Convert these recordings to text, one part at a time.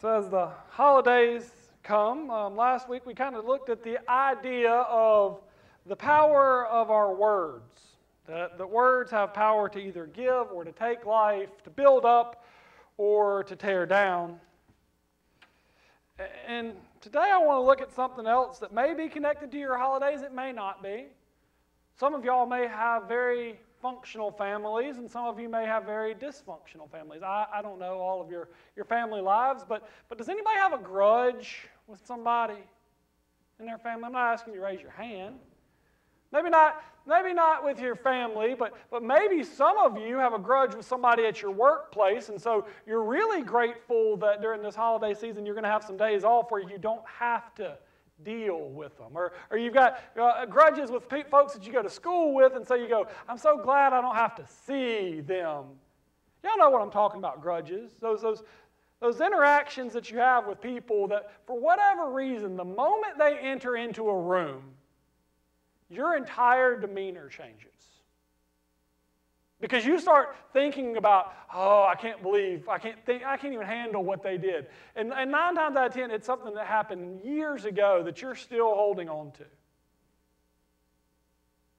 So, as the holidays come, um, last week we kind of looked at the idea of the power of our words. That, that words have power to either give or to take life, to build up or to tear down. And today I want to look at something else that may be connected to your holidays, it may not be. Some of y'all may have very functional families, and some of you may have very dysfunctional families. I, I don't know all of your, your family lives, but, but does anybody have a grudge with somebody in their family? I'm not asking you to raise your hand. Maybe not, maybe not with your family, but, but maybe some of you have a grudge with somebody at your workplace, and so you're really grateful that during this holiday season you're going to have some days off where you don't have to deal with them. Or, or you've got uh, grudges with pe- folks that you go to school with, and so you go, I'm so glad I don't have to see them. Y'all know what I'm talking about grudges. Those, those, those interactions that you have with people that, for whatever reason, the moment they enter into a room, your entire demeanor changes. Because you start thinking about, oh, I can't believe, I can't think, I can't even handle what they did. And, and nine times out of ten, it's something that happened years ago that you're still holding on to.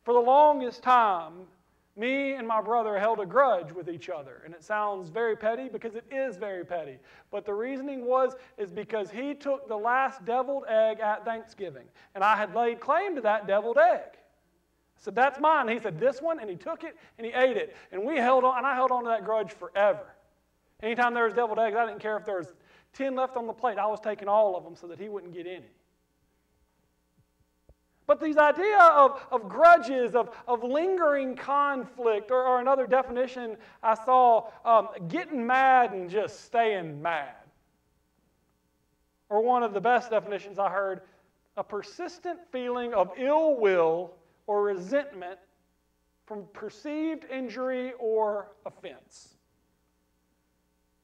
For the longest time, me and my brother held a grudge with each other. And it sounds very petty because it is very petty. But the reasoning was is because he took the last deviled egg at Thanksgiving. And I had laid claim to that deviled egg said, That's mine. He said, This one. And he took it and he ate it. And we held on, and I held on to that grudge forever. Anytime there was deviled eggs, I didn't care if there was 10 left on the plate. I was taking all of them so that he wouldn't get any. But these idea of, of grudges, of, of lingering conflict, or, or another definition I saw, um, getting mad and just staying mad. Or one of the best definitions I heard, a persistent feeling of ill will or resentment from perceived injury or offense.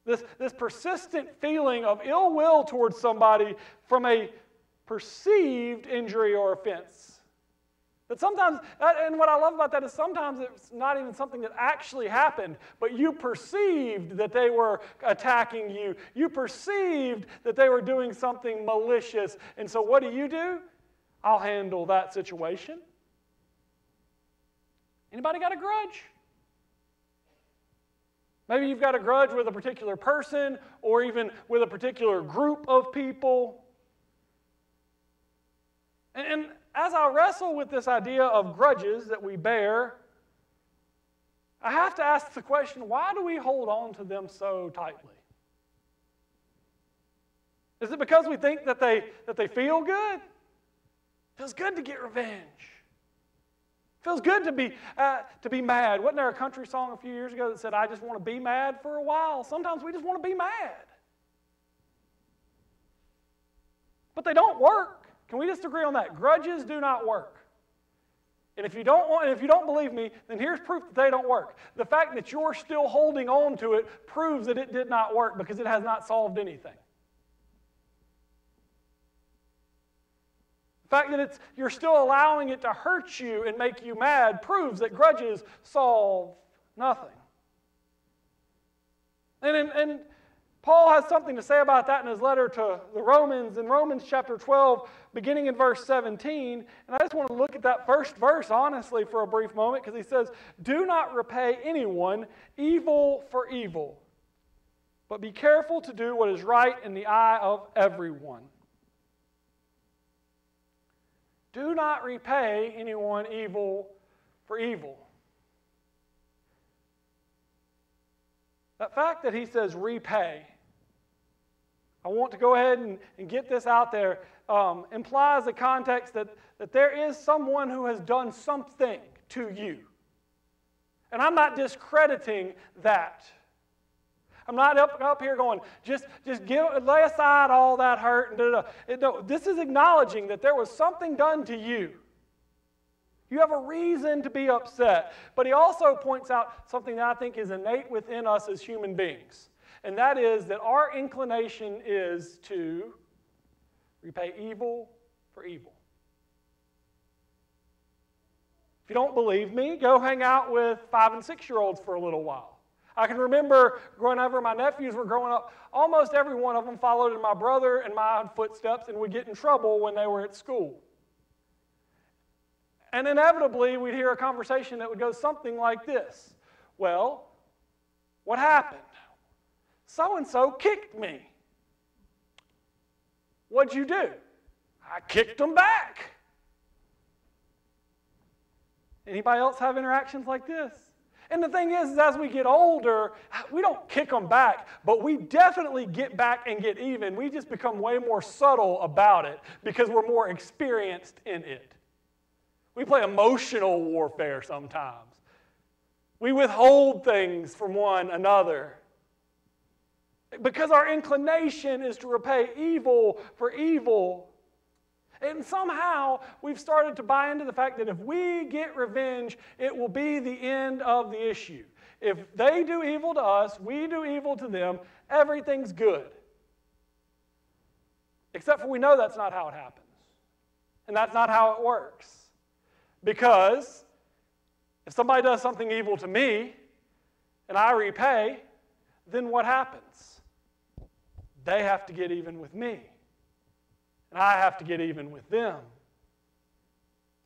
This, this persistent feeling of ill will towards somebody from a perceived injury or offense. That sometimes, and what I love about that is sometimes it's not even something that actually happened, but you perceived that they were attacking you. You perceived that they were doing something malicious. And so what do you do? I'll handle that situation. Anybody got a grudge? Maybe you've got a grudge with a particular person or even with a particular group of people. And, as I wrestle with this idea of grudges that we bear, I have to ask the question why do we hold on to them so tightly? Is it because we think that they, that they feel good? It feels good to get revenge. Feels good to be, uh, to be mad. Wasn't there a country song a few years ago that said, I just want to be mad for a while? Sometimes we just want to be mad. But they don't work. Can we just agree on that? Grudges do not work. And if you don't want, if you don't believe me, then here's proof that they don't work. The fact that you're still holding on to it proves that it did not work because it has not solved anything. Fact that it's, you're still allowing it to hurt you and make you mad proves that grudges solve nothing. And, and, and Paul has something to say about that in his letter to the Romans in Romans chapter 12, beginning in verse 17. And I just want to look at that first verse honestly for a brief moment because he says, Do not repay anyone evil for evil, but be careful to do what is right in the eye of everyone. Do not repay anyone evil for evil. That fact that he says repay, I want to go ahead and, and get this out there, um, implies a context that, that there is someone who has done something to you. And I'm not discrediting that. I'm not up, up here going, just, just give, lay aside all that hurt. And da, da, this is acknowledging that there was something done to you. You have a reason to be upset. But he also points out something that I think is innate within us as human beings. And that is that our inclination is to repay evil for evil. If you don't believe me, go hang out with five and six year olds for a little while. I can remember growing whenever my nephews were growing up, almost every one of them followed in my brother and my footsteps and would get in trouble when they were at school. And inevitably, we'd hear a conversation that would go something like this Well, what happened? So and so kicked me. What'd you do? I kicked them back. Anybody else have interactions like this? And the thing is, is, as we get older, we don't kick them back, but we definitely get back and get even. We just become way more subtle about it because we're more experienced in it. We play emotional warfare sometimes. We withhold things from one another because our inclination is to repay evil for evil. And somehow we've started to buy into the fact that if we get revenge, it will be the end of the issue. If they do evil to us, we do evil to them, everything's good. Except for we know that's not how it happens. And that's not how it works. Because if somebody does something evil to me and I repay, then what happens? They have to get even with me. And I have to get even with them.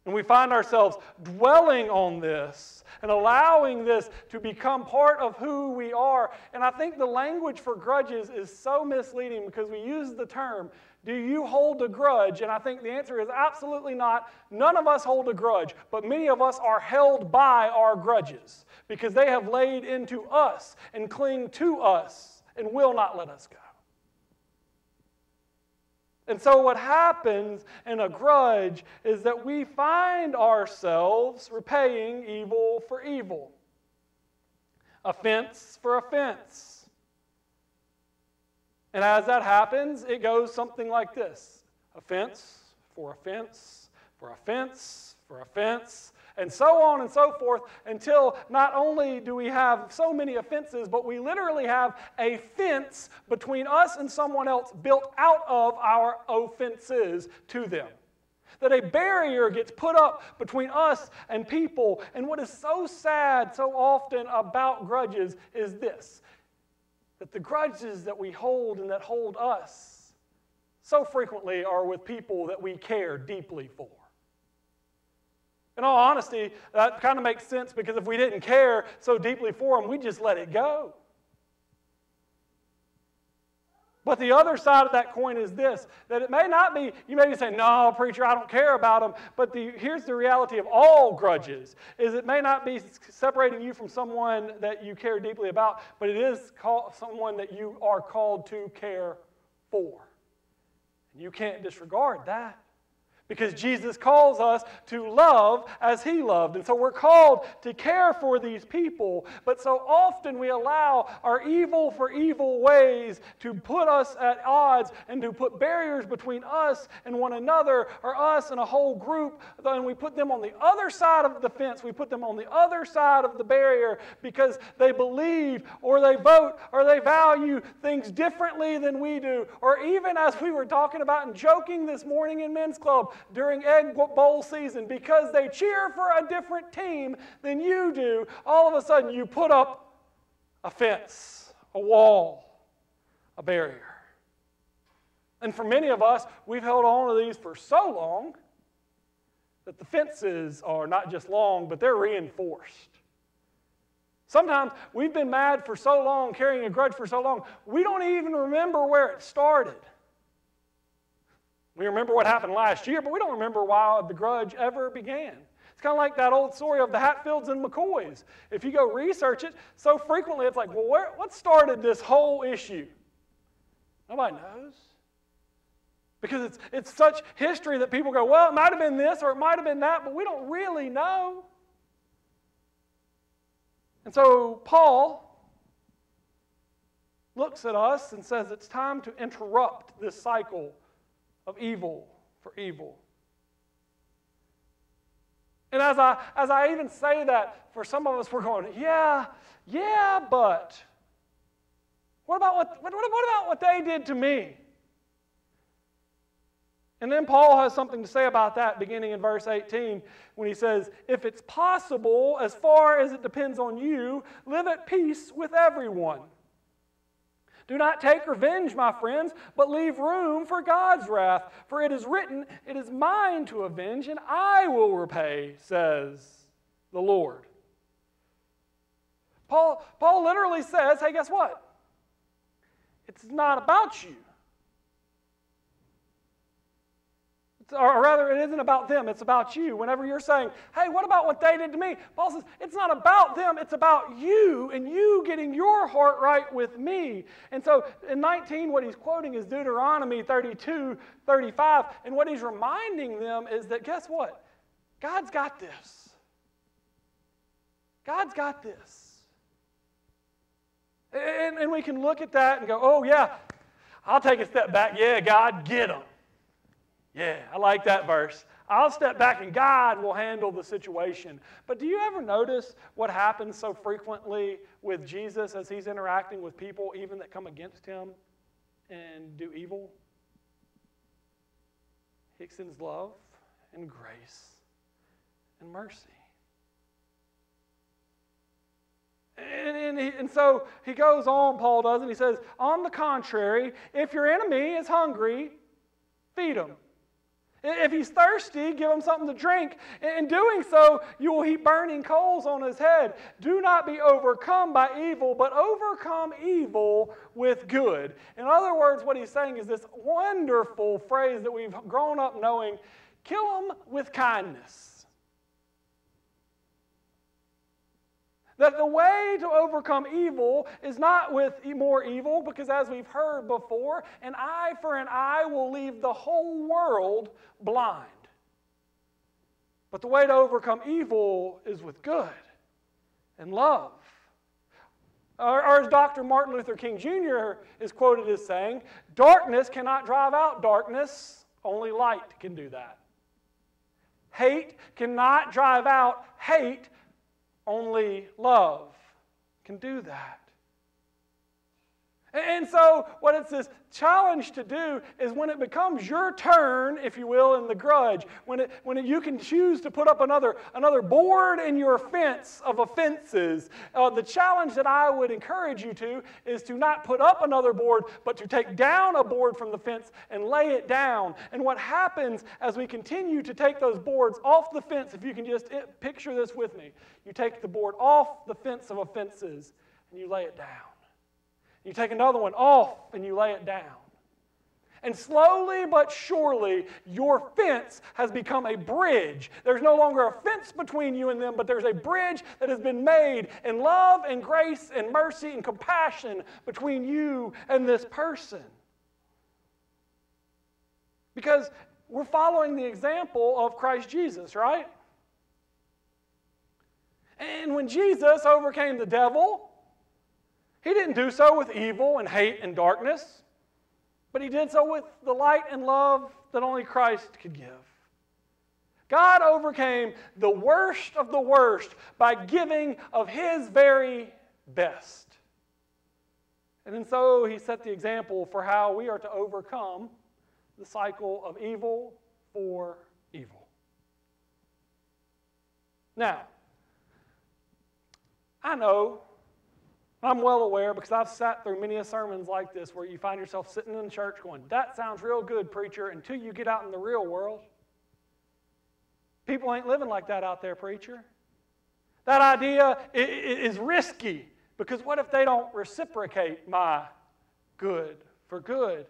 And we find ourselves dwelling on this and allowing this to become part of who we are. And I think the language for grudges is so misleading because we use the term, do you hold a grudge? And I think the answer is absolutely not. None of us hold a grudge, but many of us are held by our grudges because they have laid into us and cling to us and will not let us go. And so, what happens in a grudge is that we find ourselves repaying evil for evil, offense for offense. And as that happens, it goes something like this offense for offense for offense for offense and so on and so forth until not only do we have so many offenses, but we literally have a fence between us and someone else built out of our offenses to them. That a barrier gets put up between us and people. And what is so sad so often about grudges is this that the grudges that we hold and that hold us so frequently are with people that we care deeply for. In all honesty, that kind of makes sense because if we didn't care so deeply for them, we'd just let it go. But the other side of that coin is this that it may not be, you may be saying, no, preacher, I don't care about them. But the, here's the reality of all grudges is it may not be separating you from someone that you care deeply about, but it is call, someone that you are called to care for. And you can't disregard that because Jesus calls us to love as he loved. And so we're called to care for these people. But so often we allow our evil for evil ways to put us at odds and to put barriers between us and one another or us and a whole group. And we put them on the other side of the fence. We put them on the other side of the barrier because they believe or they vote or they value things differently than we do. Or even as we were talking about and joking this morning in men's club, during Egg Bowl season because they cheer for a different team than you do, all of a sudden you put up a fence, a wall, a barrier. And for many of us, we've held on to these for so long that the fences are not just long, but they're reinforced. Sometimes we've been mad for so long, carrying a grudge for so long, we don't even remember where it started. We remember what happened last year, but we don't remember why the grudge ever began. It's kind of like that old story of the Hatfields and McCoys. If you go research it, so frequently it's like, well, where, what started this whole issue? Nobody knows. Because it's, it's such history that people go, well, it might have been this or it might have been that, but we don't really know. And so Paul looks at us and says it's time to interrupt this cycle of evil for evil. And as I, as I even say that, for some of us, we're going, yeah, yeah, but what about what, what, what about what they did to me? And then Paul has something to say about that beginning in verse 18 when he says, If it's possible, as far as it depends on you, live at peace with everyone. Do not take revenge, my friends, but leave room for God's wrath. For it is written, It is mine to avenge, and I will repay, says the Lord. Paul, Paul literally says, Hey, guess what? It's not about you. Or rather, it isn't about them, it's about you. Whenever you're saying, hey, what about what they did to me? Paul says, it's not about them, it's about you and you getting your heart right with me. And so in 19, what he's quoting is Deuteronomy 32, 35. And what he's reminding them is that guess what? God's got this. God's got this. And, and we can look at that and go, oh, yeah, I'll take a step back. Yeah, God, get them. Yeah, I like that verse. I'll step back and God will handle the situation. But do you ever notice what happens so frequently with Jesus as he's interacting with people, even that come against him and do evil? He extends love and grace and mercy. And, and, he, and, so he goes on, Paul does, and he says, On the contrary, if your enemy is hungry, feed him. If he's thirsty, give him something to drink. In doing so, you will heap burning coals on his head. Do not be overcome by evil, but overcome evil with good. In other words, what he's saying is this wonderful phrase that we've grown up knowing kill him with kindness. That the way to overcome evil is not with more evil, because as we've heard before, an eye for an eye will leave the whole world blind. But the way to overcome evil is with good and love. Or, or, as Dr. Martin Luther King Jr. is quoted as saying, darkness cannot drive out darkness, only light can do that. Hate cannot drive out hate, only love can do that. And so, what it's this challenge to do is when it becomes your turn, if you will, in the grudge, when, it, when it, you can choose to put up another, another board in your fence of offenses, uh, the challenge that I would encourage you to is to not put up another board, but to take down a board from the fence and lay it down. And what happens as we continue to take those boards off the fence, if you can just eh, picture this with me, you take the board off the fence of offenses and you lay it down. You take another one off and you lay it down. And slowly but surely, your fence has become a bridge. There's no longer a fence between you and them, but there's a bridge that has been made in love and grace and mercy and compassion between you and this person. Because we're following the example of Christ Jesus, right? And when Jesus overcame the devil, he didn't do so with evil and hate and darkness, but he did so with the light and love that only Christ could give. God overcame the worst of the worst by giving of his very best. And then so he set the example for how we are to overcome the cycle of evil for evil. Now, I know I'm well aware because I've sat through many a sermons like this where you find yourself sitting in church going, That sounds real good, preacher, until you get out in the real world. People ain't living like that out there, preacher. That idea is risky because what if they don't reciprocate my good for good?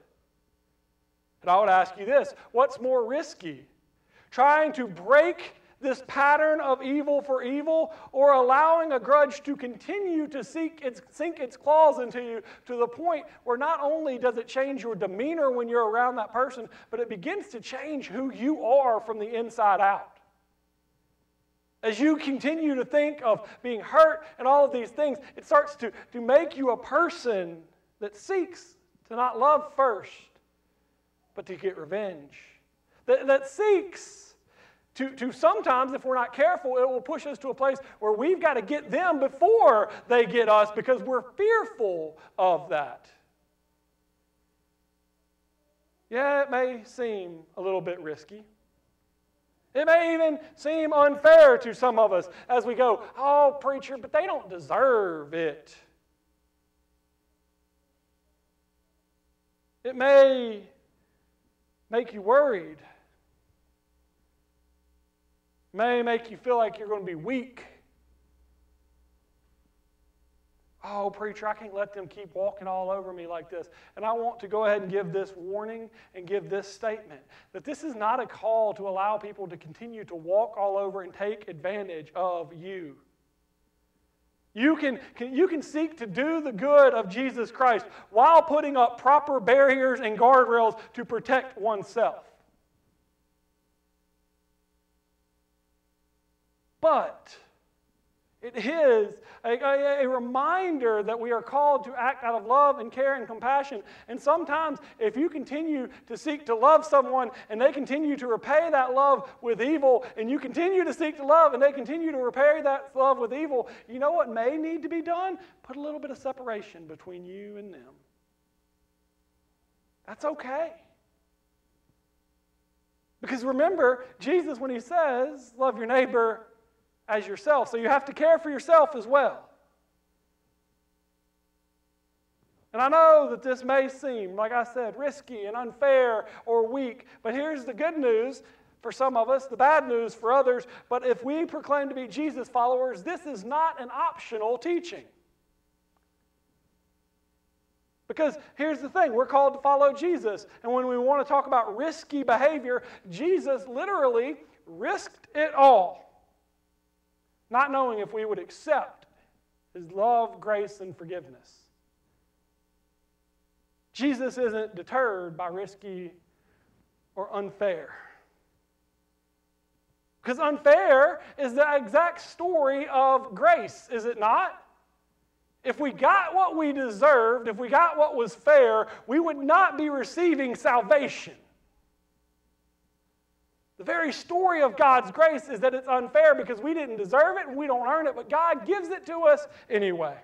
And I would ask you this what's more risky? Trying to break this pattern of evil for evil, or allowing a grudge to continue to its, sink its claws into you to the point where not only does it change your demeanor when you're around that person, but it begins to change who you are from the inside out. As you continue to think of being hurt and all of these things, it starts to, to make you a person that seeks to not love first, but to get revenge. That, that seeks to, to sometimes, if we're not careful, it will push us to a place where we've got to get them before they get us because we're fearful of that. Yeah, it may seem a little bit risky. It may even seem unfair to some of us as we go, oh, preacher, but they don't deserve it. It may make you worried, may make you feel like you're going to be weak. Oh, preacher, I can't let them keep walking all over me like this. And I want to go ahead and give this warning and give this statement that this is not a call to allow people to continue to walk all over and take advantage of you. You can, can, you can seek to do the good of Jesus Christ while putting up proper barriers and guardrails to protect oneself. But it is a, a, a, reminder that we are called to act out of love and care and compassion. And sometimes, if you continue to seek to love someone and they continue to repay that love with evil, and you continue to seek to love and they continue to repay that love with evil, you know what may need to be done? Put a little bit of separation between you and them. That's okay. Because remember, Jesus, when he says, love your neighbor as yourself. So you have to care for yourself as well. And I know that this may seem, like I said, risky and unfair or weak, but here's the good news for some of us, the bad news for others. But if we proclaim to be Jesus followers, this is not an optional teaching. Because here's the thing we're called to follow Jesus. And when we want to talk about risky behavior, Jesus literally risked it all not knowing if we would accept his love, grace, and forgiveness. Jesus isn't deterred by risky or unfair. Because unfair is the exact story of grace, is it not? If we got what we deserved, if we got what was fair, we would not be receiving salvation. The very story of God's grace is that it's unfair because we didn't deserve it and we don't earn it, but God gives it to us anyway.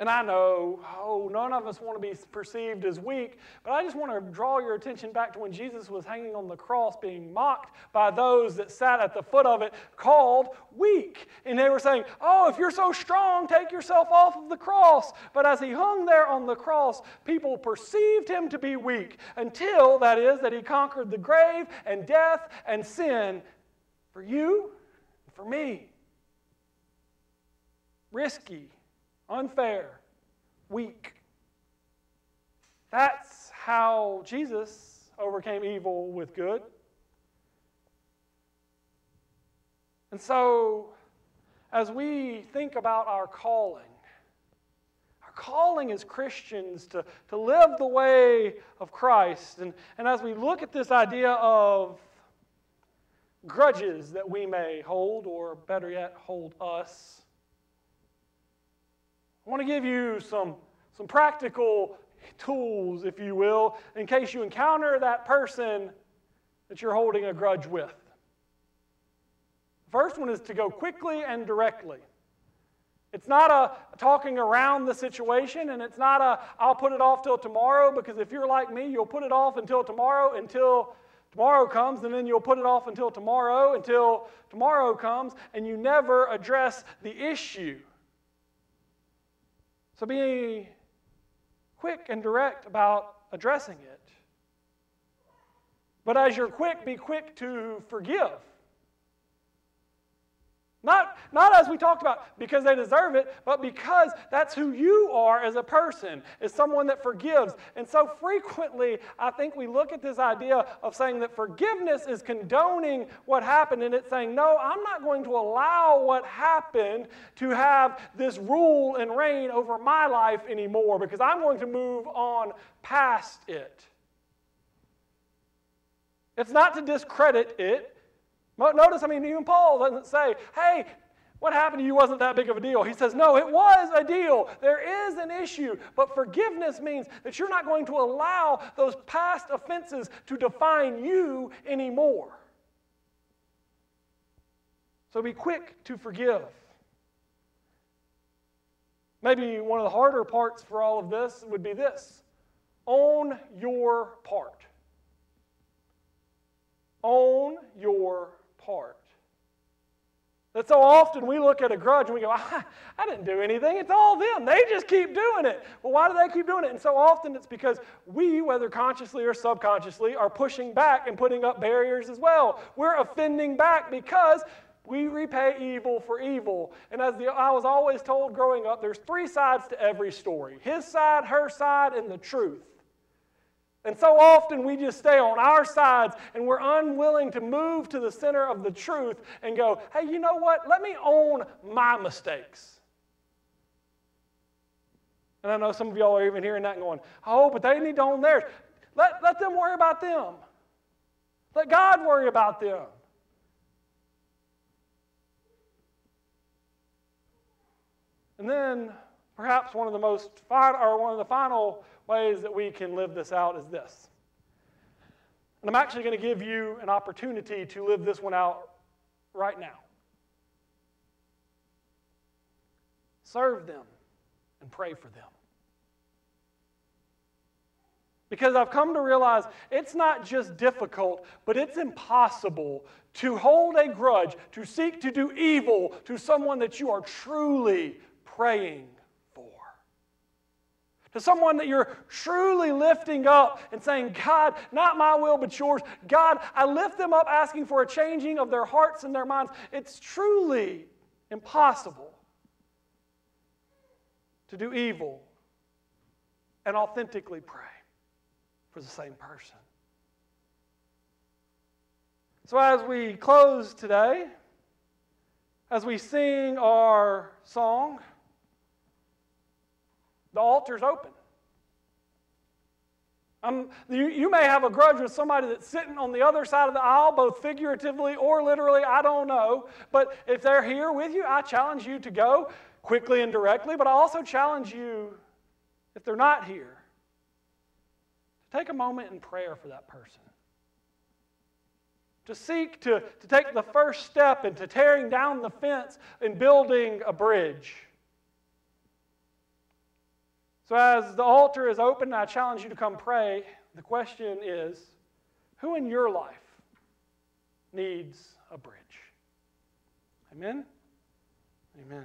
And I know, oh, none of us want to be perceived as weak, but I just want to draw your attention back to when Jesus was hanging on the cross being mocked by those that sat at the foot of it, called weak. And they were saying, oh, if you're so strong, take yourself off of the cross. But as he hung there on the cross, people perceived him to be weak until, that is, that he conquered the grave and death and sin for you, for me. Risky unfair, weak. That's how Jesus overcame evil with good. And so, as we think about our calling, our calling as Christians to, to live the way of Christ, and, and as we look at this idea of grudges that we may hold, or better yet, hold us, I want to give you some, some practical tools, if you will, in case you encounter that person that you're holding a grudge with. The first one is to go quickly and directly. It's not a talking around the situation, and it's not a I'll put it off till tomorrow, because if you're like me, you'll put it off until tomorrow, until tomorrow comes, and then you'll put it off until tomorrow, until tomorrow comes, and you never address the issue. So be quick and direct about addressing it. But as you're quick, be quick to forgive. Not, not as we talked about because they deserve it, but because that's who you are as a person, as someone that forgives. And so frequently, I think we look at this idea of saying that forgiveness is condoning what happened, and it's saying, no, I'm not going to allow what happened to have this rule and reign over my life anymore because I'm going to move on past it. It's not to discredit it, Notice, I mean, even Paul doesn't say, hey, what happened to you wasn't that big of a deal. He says, no, it was a deal. There is an issue. But forgiveness means that you're not going to allow those past offenses to define you anymore. So be quick to forgive. Maybe one of the harder parts for all of this would be this own your part. Own your part. That so often we look at a grudge and we go, I, I, didn't do anything. It's all them. They just keep doing it. Well, why do they keep doing it? And so often it's because we, whether consciously or subconsciously, are pushing back and putting up barriers as well. We're offending back because we repay evil for evil. And as the, I was always told growing up, there's three sides to every story his side, her side, and the truth. And so often we just stay on our sides and we're unwilling to move to the center of the truth and go, hey, you know what? Let me own my mistakes. And I know some of y'all are even hearing that and going, oh, but they need to own theirs. Let, let them worry about them. Let God worry about them. And then perhaps one of the most or one of the final ways that we can live this out is this. And I'm actually going to give you an opportunity to live this one out right now. Serve them and pray for them. Because I've come to realize it's not just difficult, but it's impossible to hold a grudge, to seek to do evil to someone that you are truly praying to someone that you're truly lifting up and saying, God, not my will, but yours. God, I lift them up asking for a changing of their hearts and their minds. It's truly impossible to do evil and authentically pray for the same person. So, as we close today, as we sing our song, the altar's open. Um, you, you may have a grudge with somebody that's sitting on the other side of the aisle, both figuratively or literally, I don't know. But if they're here with you, I challenge you to go quickly and directly, but I also challenge you, if they're not here, to take a moment in prayer for that person. To seek to, to take the first step into tearing down the fence and building a bridge. So, as the altar is open, I challenge you to come pray. The question is who in your life needs a bridge? Amen? Amen.